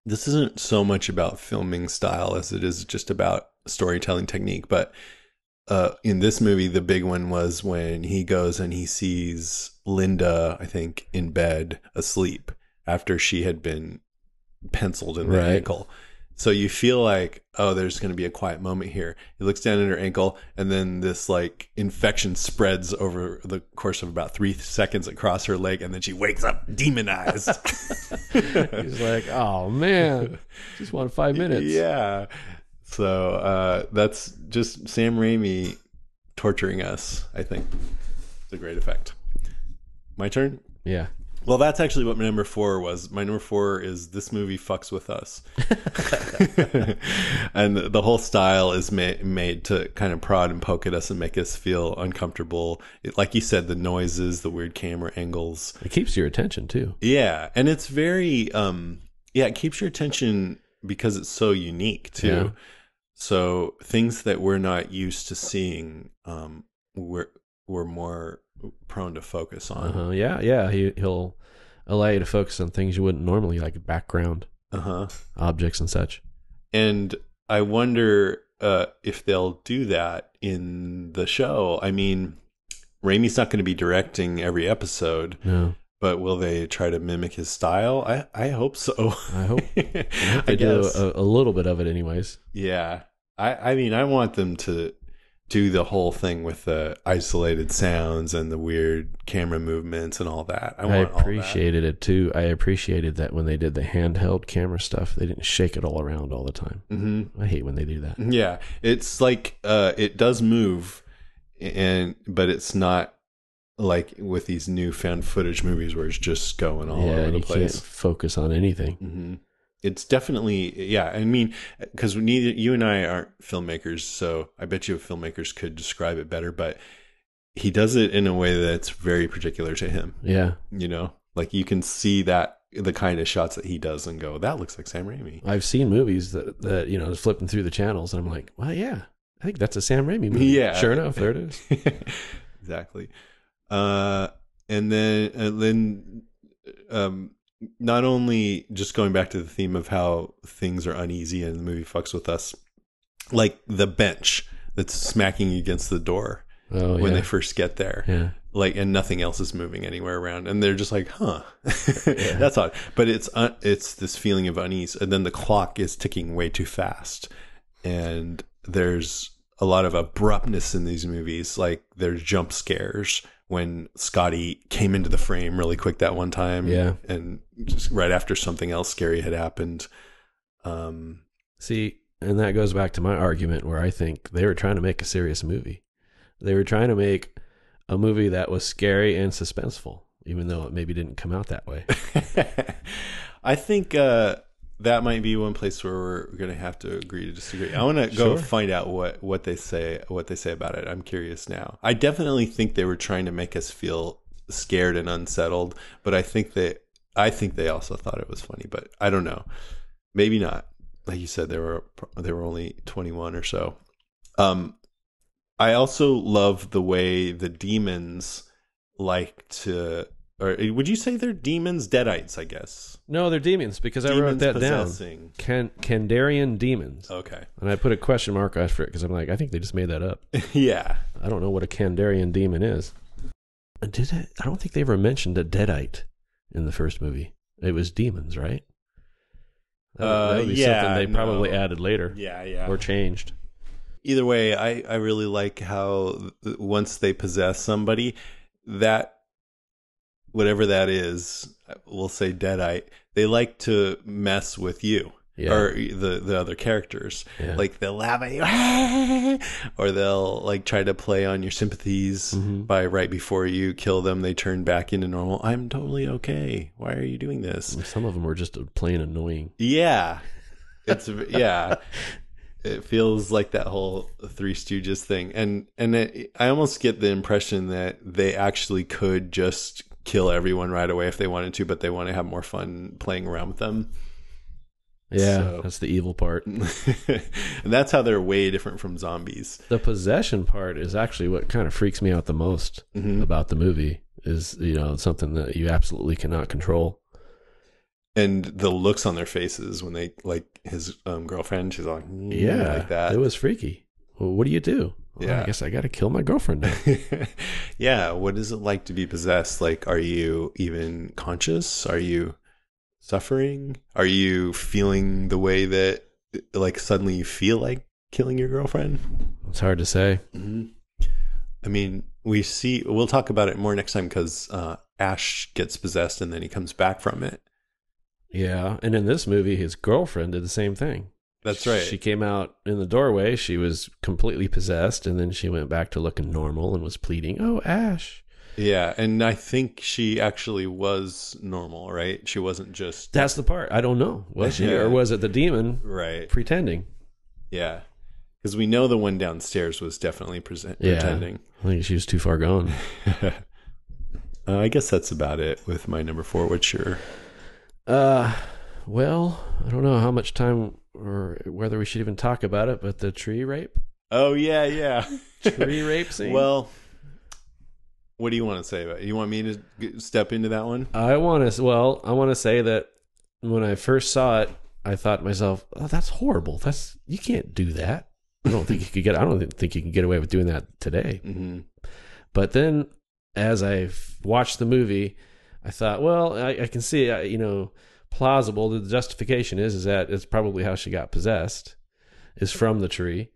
This isn't so much about filming style as it is just about storytelling technique, but uh, in this movie, the big one was when he goes and he sees Linda, I think, in bed asleep after she had been penciled in the Right. ankle. So you feel like, oh, there's going to be a quiet moment here. He looks down at her ankle, and then this like infection spreads over the course of about three seconds across her leg, and then she wakes up demonized. [laughs] he's like oh man just want five minutes Yeah. So uh, that's just Sam Raimi torturing us. I think it's a great effect. My turn. yeah Well, that's actually what my number four was. My number four is this movie fucks with us, [laughs] [laughs] and the whole style is ma- made to kind of prod and poke at us and make us feel uncomfortable. It, like you said, the noises, the weird camera angles. it keeps your attention too Yeah, and it's very um yeah, it keeps your attention because it's so unique too. Yeah. So things that we're not used to seeing um we're we're more prone to focus on. uh-huh. yeah yeah he, he'll allow you to focus on things you wouldn't normally like background Uh-huh. objects and such And I wonder uh if they'll do that in the show. I mean, Raimi's not going to be directing every episode, no but will they try to mimic his style? I I hope so. I hope I, [laughs] I hope they do a, a little bit of it anyways Yeah. I I mean I want them to do the whole thing with the isolated sounds and the weird camera movements and all that. I, I, want all that. appreciated it too. I appreciated that when they did the handheld camera stuff, they didn't shake it all around all the time. Mhm. I hate when they do that. Yeah. It's like uh it does move and but it's not like with these new found footage movies where it's just going all yeah, over the you place. can't focus on anything. hmm It's definitely yeah. I mean, because neither you and I aren't filmmakers, so I bet you filmmakers could describe it better. But he does it in a way that's very particular to him. Yeah, You know, like you can see that the kind of shots that he does and go, that looks like Sam Raimi. I've seen movies that that you know flipping through the channels, and I'm like, well, yeah, I think that's a Sam Raimi movie. Yeah. sure enough, there it is. [laughs] exactly. Uh, and then and then um, not only just going back to the theme of how things are uneasy and the movie fucks with us, like the bench that's smacking against the door Oh when yeah, they first get there. yeah. Like and nothing else is moving anywhere around, and they're just like, "Huh, [laughs] [laughs] that's odd." But it's un- it's this feeling of unease, and then the clock is ticking way too fast, and there's a lot of abruptness in these movies. Like there's jump scares when Scotty came into the frame really quick that one time, Yeah. and just right after something else scary had happened. Um, See, and that goes back to my argument where I think they were trying to make a serious movie. They were trying to make a movie that was scary and suspenseful, even though it maybe didn't come out that way. [laughs] I think uh, that might be one place where we're going to have to agree to disagree. I want to go Sure. find out what what they say what they say about it. I'm curious now. I definitely think they were trying to make us feel scared and unsettled, but I think that I think they also thought it was funny, but I don't know. Maybe not. Like you said, they were they were only 21 or so. Um, I also love the way the demons like to. Or would you say they're demons, deadites? I guess. No, they're demons because I wrote that possessing. down. Can Kandarian demons. Okay. And I put a question mark after it because I'm like, I think they just made that up. [laughs] yeah. I don't know what a Kandarian demon is. Uh, Did it? I don't think they ever mentioned a deadite in the first movie. It was demons, right? That Uh, would yeah, something they probably no. added later Yeah, yeah. or changed. either way, I I really like how th- once they possess somebody, that whatever that is, we'll say deadite, they like to mess with you. Yeah. Or the the other characters, Yeah. like they'll laugh at you, [laughs] or they'll like try to play on your sympathies Mhm. by right before you kill them, they turn back into normal. I'm totally okay. Why are you doing this? Some of them are just plain annoying. Yeah. It's [laughs] yeah. It feels like that whole Three Stooges thing, and and it, I almost get the impression that they actually could just kill everyone right away if they wanted to, but they want to have more fun playing around with them. Yeah, So- that's the evil part. [laughs] and that's how they're way different from zombies. The possession part is actually what kind of freaks me out the most Mhm. about the movie. Is you know something that you absolutely cannot control. And the looks on their faces when they like his um, girlfriend, she's like, "Mm," Yeah, like that. It was freaky. Well, what do you do? Well, Yeah. I guess I got to kill my girlfriend now. [laughs] yeah what is it like to be possessed like are you even conscious are you suffering are you feeling the way that like suddenly you feel like killing your girlfriend it's hard to say. mm-hmm. i mean we see we'll talk about it more next time because uh, ash gets possessed and then he comes back from it Yeah, and in this movie, his girlfriend did the same thing. That's right She came out in the doorway. She was completely possessed, and then she went back to looking normal and was pleading, "Oh, Ash." yeah and i think she actually was normal right she wasn't just That's the part. I don't know. Was she, Yeah. or was it the demon right pretending? yeah because we know the one downstairs was definitely present- Yeah. pretending I think she was too far gone. [laughs] Uh, I guess that's about it with my number four. What's your? Uh, well, I don't know how much time or whether we should even talk about it, but the tree rape, Oh yeah, yeah. [laughs] tree rape scene. well, what do you want to say about? it? You want me to step into that one? I want to. Well, I want to say that when I first saw it, I thought to myself, "Oh, that's horrible. That's you can't do that. I don't think you could get. I don't think you can get away with doing that today." Mm-hmm. But then, as I watched the movie, I thought, well, I, I can see, uh, you know, plausible. The justification is is that it's probably how she got possessed, is from the tree.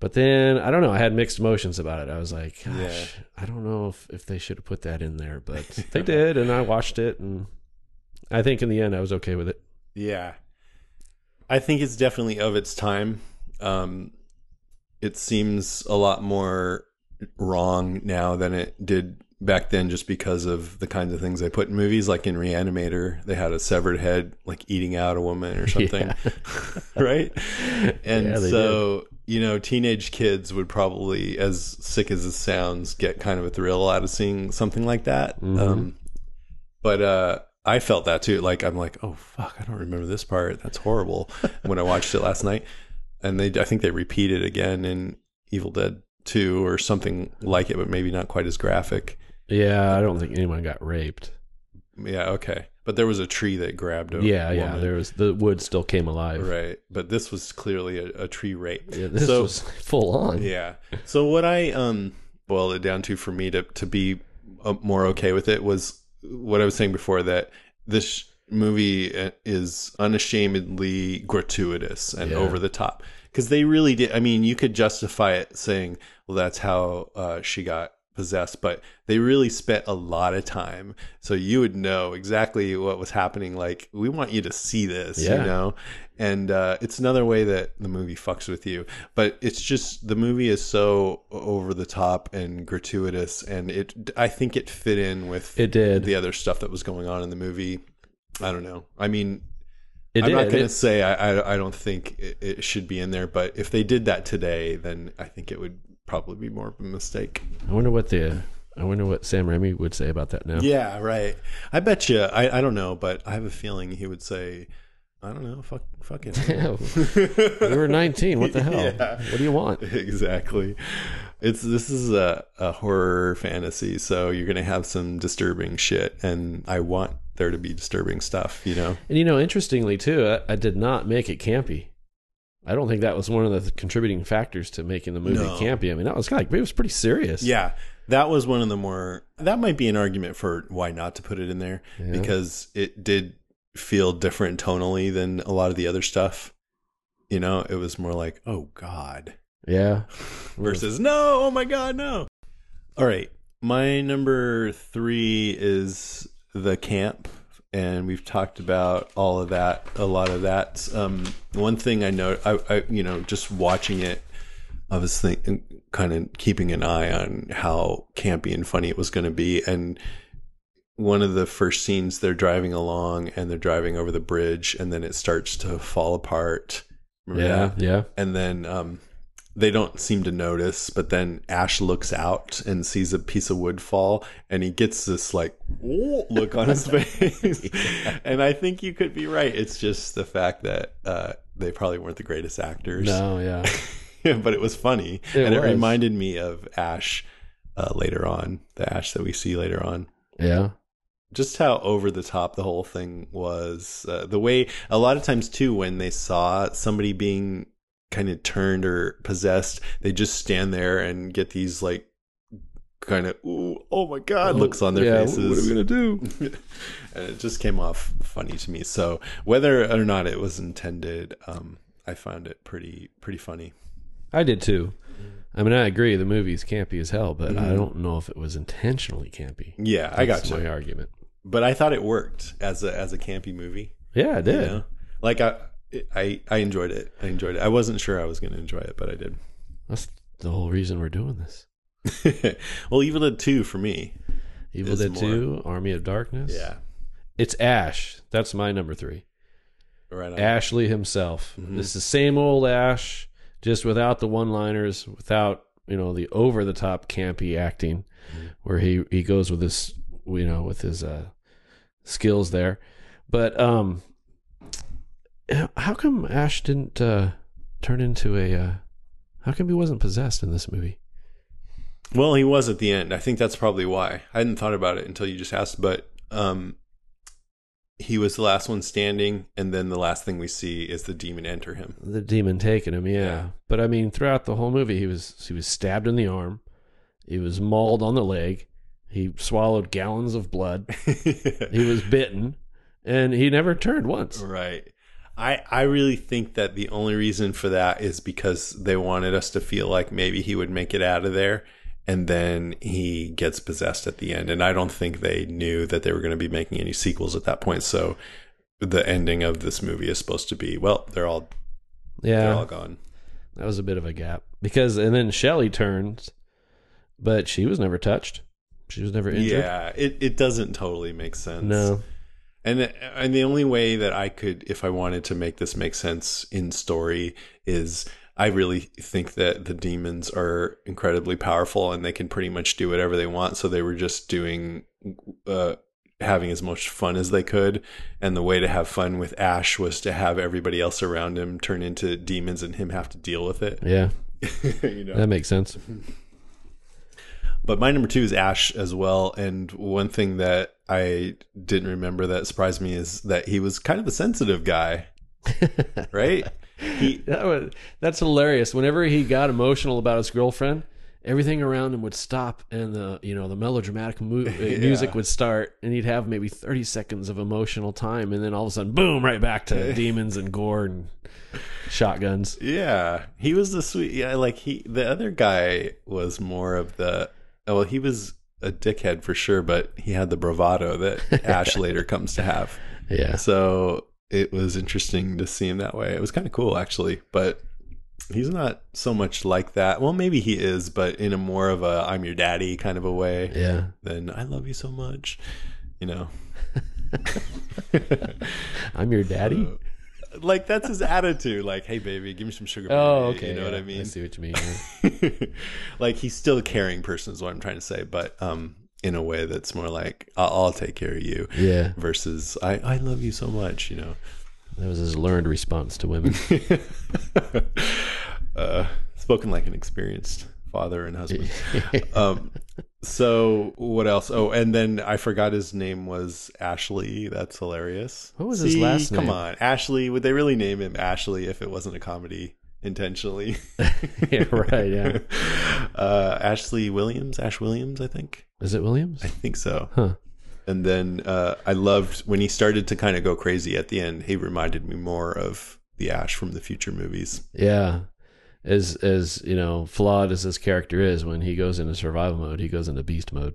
But then I don't know. I had mixed emotions about it. I was like, gosh, Yeah. I don't know if, if they should have put that in there, but they [laughs] did, and I watched it, and I think in the end I was okay with it. Yeah, I think it's definitely of its time. Um, it seems a lot more wrong now than it did back then, just because of the kinds of things they put in movies. Like in Reanimator, they had a severed head, like eating out a woman or something, [laughs] right? And Yeah, so you know, teenage kids would probably, as sick as it sounds, get kind of a thrill out of seeing something like that. Mhm. Um, but uh, I felt that too. Like I'm like, oh fuck, I don't remember this part. That's horrible. [laughs] when I watched it last night, and they, I think they repeat it again in Evil Dead Two or something like it, but maybe not quite as graphic. Yeah, I don't think anyone got raped. Yeah, okay. But there was a tree that grabbed a yeah, yeah. There was the wood still came alive. right. But this was clearly a, a tree rape. Yeah, this So- was [laughs] full on. Yeah. So what I um boiled it down to for me to to be uh, more okay with it was what I was saying before that this movie uh, is unashamedly gratuitous and Yeah. over the top because they really did. I mean, you could justify it saying, "Well, that's how uh, she got." Possessed but they really spent a lot of time so you would know exactly what was happening like we want you to see this Yeah. you know and uh, it's another way that the movie fucks with you but it's just the movie is so over the top and gratuitous and it i think it fit in with It did. the other stuff that was going on in the movie i don't know i mean It i'm did. not going to say I, I i don't think it, it should be in there but if they did that today then i think it would probably be more of a mistake I wonder what the I wonder what Sam Raimi would say about that now. yeah right i bet you I, I don't know but i have a feeling he would say i don't know fuck fuck it Yeah, [laughs] oh. we were 19. What the [laughs] hell? Yeah. What do you want? [laughs] exactly. It's this is a, a horror fantasy, so you're gonna have some disturbing shit, and I want there to be disturbing stuff. You know? And you know, interestingly too, I, I did not make it campy. I don't think that was one of the contributing factors to making the movie No. campy. I mean, that was kind of, it was pretty serious. Yeah, that was one of the more. That might be an argument for why not to put it in there Yeah. because it did feel different tonally than a lot of the other stuff. You know, it was more like, oh god, Yeah. [laughs] versus no, oh my god, no. All right, my number three is the camp, and we've talked about all of that, a lot of that. Um, one thing I know, I, I you know, just watching it, I was thinking, kind of keeping an eye on how campy and funny it was going to be, and one of the first scenes they're driving along and they're driving over the bridge and then it starts to fall apart Remember Yeah. that? Yeah. and then um, they don't seem to notice but then ash looks out and sees a piece of wood fall and he gets this like look on his [laughs] face and i think you could be right it's just the fact that uh, they probably weren't the greatest actors No. Yeah. [laughs] but it was funny It and it reminded me of ash uh, later on the ash that we see later on Yeah. just how over the top the whole thing was. Uh, the way a lot of times too, when they saw somebody being kind of turned or possessed, they just stand there and get these like kind of ooh, oh my god looks on their yeah, faces. What are we gonna do? [laughs] and it just came off funny to me. So whether or not it was intended, um, I found it pretty pretty funny. I did too. I mean, I agree. The movie's campy as hell, but Mm-hmm. I don't know if it was intentionally campy. Yeah, I got That's you. my argument. But I thought it worked as a as a campy movie. Yeah, it You did. know? Like I, I, I enjoyed it. I enjoyed it. I wasn't sure I was going to enjoy it, but I did. That's the whole reason we're doing this. [laughs] well, Evil Dead Two for me. Evil Is Dead more. 2, Army of Darkness. Yeah, It's Ash. That's my number three. right. On. Ashley himself. Mhm. It's the same old Ash, just without the one liners, without, you know, the over the top campy acting Mm-hmm. where he, he goes with his you know, with his uh skills there. But um how come Ash didn't uh turn into a uh how come he wasn't possessed in this movie? Well, he was at the end. I think that's probably why. I hadn't thought about it until you just asked, but um, he was the last one standing, and then the last thing we see is the demon enter him. The demon taking him, yeah. Yeah. But I mean, throughout the whole movie, he was he was stabbed in the arm, he was mauled on the leg, he swallowed gallons of blood, [laughs] he was bitten, and he never turned once. Right. I I really think that the only reason for that is because they wanted us to feel like maybe he would make it out of there and then he gets possessed at the end and I don't think they knew that they were going to be making any sequels at that point so the ending of this movie is supposed to be well they're all they're Yeah, all gone. that was a bit of a gap because, and then Shelley turns, but she was never touched. She was never injured. Yeah, it it doesn't totally make sense. No. And and the only way that I could, if I wanted to make this make sense in story, is I really think that the demons are incredibly powerful and they can pretty much do whatever they want. So they were just doing, uh, having as much fun as they could. And the way to have fun with Ash was to have everybody else around him turn into demons and him have to deal with it. Yeah, [laughs] you know. that makes sense. But my number two is Ash as well. And one thing that I didn't remember that surprised me is that he was kind of a sensitive guy, [laughs] right? He, That was, that's hilarious. Whenever he got emotional about his girlfriend, everything around him would stop, and the you know the melodramatic mu- [laughs] uh, music would start, and he'd have maybe thirty seconds of emotional time, and then all of a sudden, boom, right back to [laughs] demons and gore and shotguns. yeah, he was the sweet. Yeah, like he, the other guy was more of the. Oh, Well, he was a dickhead for sure, but he had the bravado that [laughs] Ash later comes to have. Yeah, So it was interesting to see him that way. It was kind of cool actually, but he's not so much like that. Well, maybe he is, but in a more of a I'm your daddy kind of a way yeah. Then I love you so much. You know. [laughs] I'm your daddy. Like that's his attitude. Like, hey baby, give me some sugar. oh, baby," okay. You know what I mean? I see what you mean. [laughs] like he's still a caring person is what I'm trying to say, but um in a way that's more like I'll, I'll take care of you yeah, versus I I love you so much, you know. that was his learned response to women. [laughs] uh, spoken like an experienced father and husband. [laughs] um, so what else? Oh, and then I forgot his name was Ashley. That's hilarious. What was his last name? Come on, Ashley. Would they really name him Ashley if it wasn't a comedy intentionally? [laughs] yeah, right. Yeah. [laughs] uh, Ashley Williams. Ash Williams, I think. Is it Williams? I think so. Huh. And then uh, I loved when he started to kind of go crazy at the end. He reminded me more of the Ash from the future movies. Yeah. As as you know flawed as this character is, when he goes into survival mode, he goes into beast mode.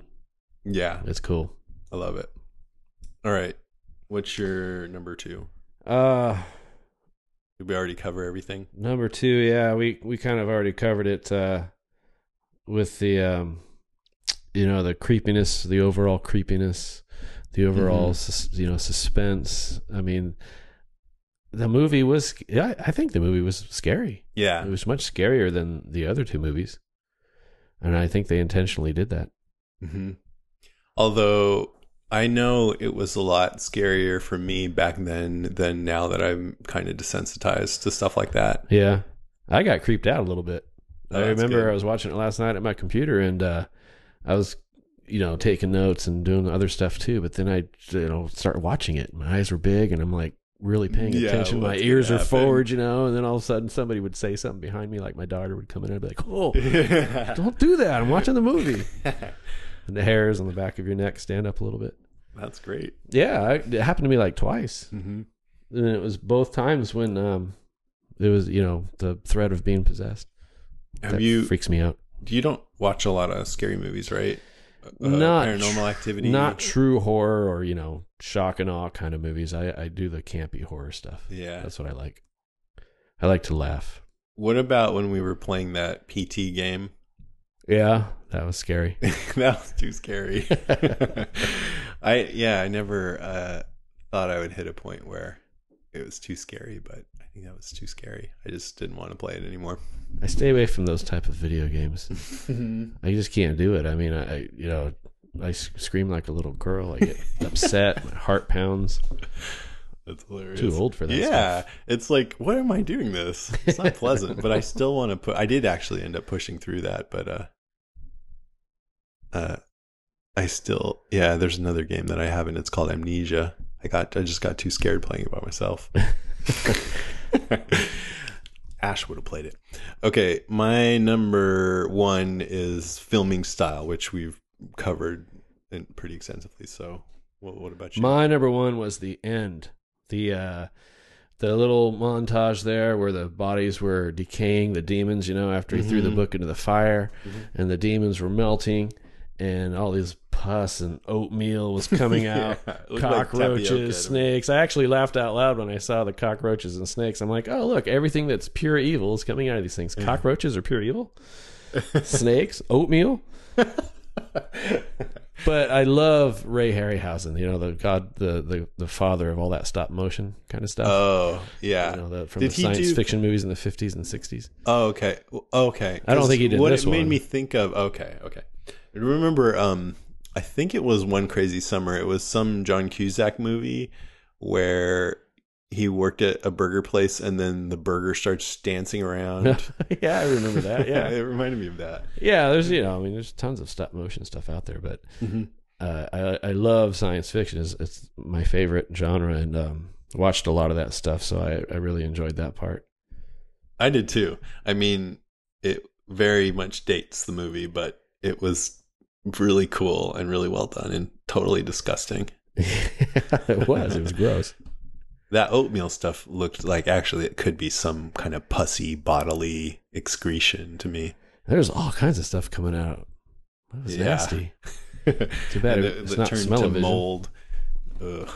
Yeah, It's cool. I love it. All right, what's your number two? Uh Did we already cover everything? number two, yeah, we we kind of already covered it uh, with the um, you know the creepiness, the overall creepiness, the overall Mhm. sus- you know suspense. I mean, the movie was yeah, I think the movie was scary. Yeah, It was much scarier than the other two movies, and I think they intentionally did that. hmm Although I know it was a lot scarier for me back then than now that I'm kind of desensitized to stuff like that. Yeah, I got creeped out a little bit. Oh, I remember good. I was watching it last night at my computer, and uh, I was, you know, taking notes and doing other stuff too. But then I, you know, start watching it. My eyes were big, and I'm like really paying Yeah, attention. My ears are happen? forward, you know. And then all of a sudden, somebody would say something behind me, like my daughter would come in and I'd be like, "Oh, [laughs] don't do that! I'm watching the movie." [laughs] and the hairs on the back of your neck stand up a little bit. That's great. Yeah, it happened to me like twice, hmm and it was both times when um, it was you know the threat of being possessed. Have That you? freaks me out. You don't watch a lot of scary movies, right? Uh, Not paranormal activity. Not true horror or you know shock and awe kind of movies. I I do the campy horror stuff. Yeah. That's what I like. I like to laugh. What about when we were playing that PT game? Yeah, that was scary. [laughs] that was too scary. [laughs] I yeah, I never uh, thought I would hit a point where it was too scary, but I think that was too scary. I just didn't want to play it anymore. I stay away from those type of video games. [laughs] I just can't do it. I mean, I I- you know I scream like a little girl. I get [laughs] upset. My heart pounds. That's hilarious. Too old for that Yeah, stuff. it's like, what am I doing this? It's not pleasant, but I [laughs] still want to put. I did actually end up pushing through that, but uh, uh, I still yeah. There's another game that I haven't. It's called Amnesia. I got. I just got too scared playing it by myself. [laughs] Ash would have played it. Okay, my number one is filming style, which we've covered in pretty extensively. So, what, what about you? My number one was the end. The uh the little montage there where the bodies were decaying, the demons, you know, after he threw the Mhm. book into the fire Mhm. and the demons were melting and all this pus and oatmeal was coming [laughs] out. Yeah, it looked like cockroaches, me. snakes. I actually laughed out loud when I saw the cockroaches and snakes. I'm like, oh look, everything that's pure evil is coming out of these things. Cockroaches are pure evil. [laughs] snakes, oatmeal. [laughs] [laughs] But I love Ray Harryhausen. You know the god, the the, the father of all that stop motion kind of stuff. Oh, yeah. you know, the, from Did the science do- fiction movies in the 50s and 60s. Oh, okay. Okay. I don't think he did What this it made one. me think of. Okay. Okay. I remember. Um, I think it was one crazy summer. It was some John Cusack movie where he worked at a burger place and then the burger starts dancing around. [laughs] yeah, I remember that. Yeah, [laughs] it reminded me of that. yeah. There's you know, I mean, there's tons of stop motion stuff out there, but Mhm. uh, I I love science fiction. It's, it's my favorite genre, and um, watched a lot of that stuff, so I I really enjoyed that part. I did too. I mean, it very much dates the movie, but it was really cool and really well done and totally disgusting. [laughs] it was. It was gross. That oatmeal stuff looked like actually it could be some kind of pussy bodily excretion to me. There's all kinds of stuff coming out. That was Yeah. nasty. [laughs] Too bad it- it- it's it not turned to mold. Ugh.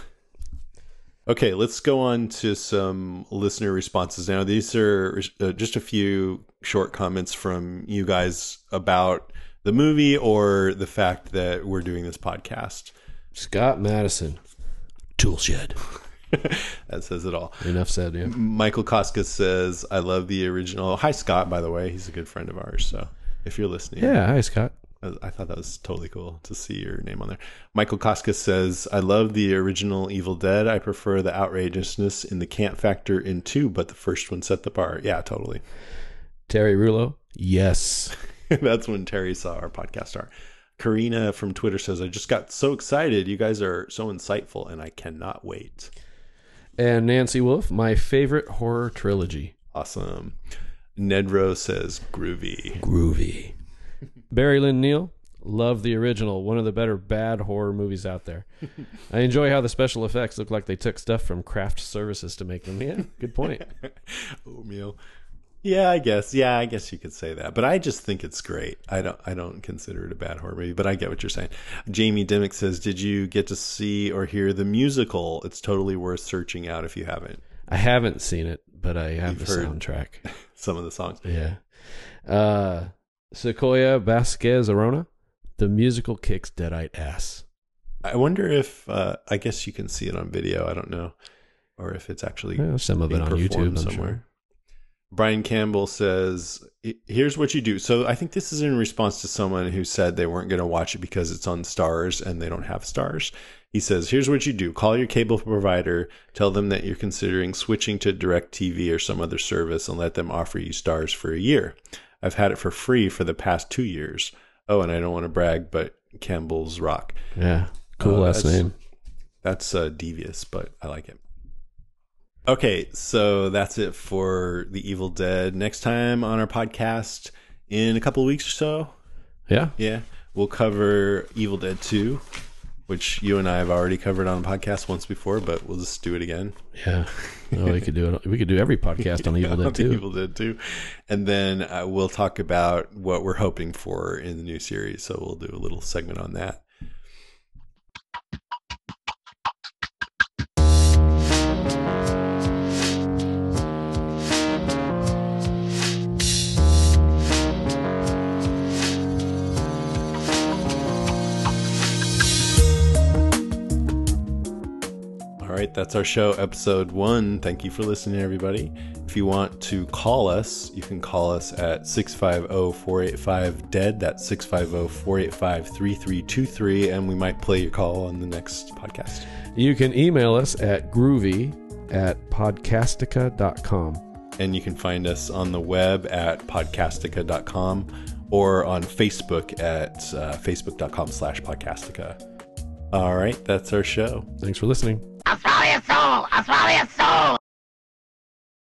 Okay, let's go on to some listener responses now. These are uh, just a few short comments from you guys about the movie or the fact that we're doing this podcast. Scott Madison, Toolshed. [laughs] that says it all. Enough said. Yeah. Michael Koska says, I love the original. Hi, Scott, by the way. He's a good friend of ours. So if you're listening, Yeah. Hi, Scott. I I thought that was totally cool to see your name on there. Michael Koska says, I love the original Evil Dead. I prefer the outrageousness in the camp factor in two, but the first one set the bar. Yeah, totally. Terry Rulo. Yes. [laughs] That's when Terry saw our podcast star. Karina from Twitter says, I just got so excited. You guys are so insightful, and I cannot wait. And Nancy Wolf, my favorite horror trilogy. Awesome. Nedro says, groovy. Groovy. Barry Lynn Neal, love the original. One of the better bad horror movies out there. [laughs] I enjoy how the special effects look like they took stuff from craft services to make them. Yeah, good point. [laughs] Oatmeal. Yeah, I guess. Yeah, I guess you could say that. But I just think it's great. I don't I don't consider it a bad horror movie, but I get what you're saying. Jamie Dimmick says, "Did you get to see or hear the musical? It's totally worth searching out if you haven't. I haven't seen it, but I have You've the soundtrack. [laughs] Some of the songs. Yeah. Uh, Sequoia Vasquez Arona. The musical kicks deadite ass. I wonder if uh, I guess you can see it on video. I don't know, or if it's actually Yeah, some of it on YouTube, I'm sure. Brian Campbell says, "Here's what you do." So I think this is in response to someone who said they weren't going to watch it because it's on Starz and they don't have Starz. He says, "Here's what you do: call your cable provider, tell them that you're considering switching to DirecTV or some other service, and let them offer you Starz for a year. I've had it for free for the past two years. Oh, and I don't want to brag, but Campbell's rock. Yeah. Cool Uh, last that's- name. That's uh, devious, but I like it. Okay, so that's it for The Evil Dead. Next time on our podcast in a couple of weeks or so, Yeah. yeah, we'll cover Evil Dead 2, which you and I have already covered on a podcast once before, but we'll just do it again. Yeah. Oh, we could do it. We could do every podcast on [laughs] Evil Dead 2. Evil Dead 2. And then uh, we'll talk about what we're hoping for in the new series. So we'll do a little segment on that. Right, that's our show, episode one. Thank you for listening, everybody. If you want to call us, you can call us at 650 485 DEAD. That's 650 485 3323, and we might play your call on the next podcast. You can email us at groovy at podcastica.com. And you can find us on the web at podcastica.com or on Facebook at uh, facebook.com slash podcastica. All right, that's our show. Thanks for listening. I'll swallow your soul. I'll swallow your soul.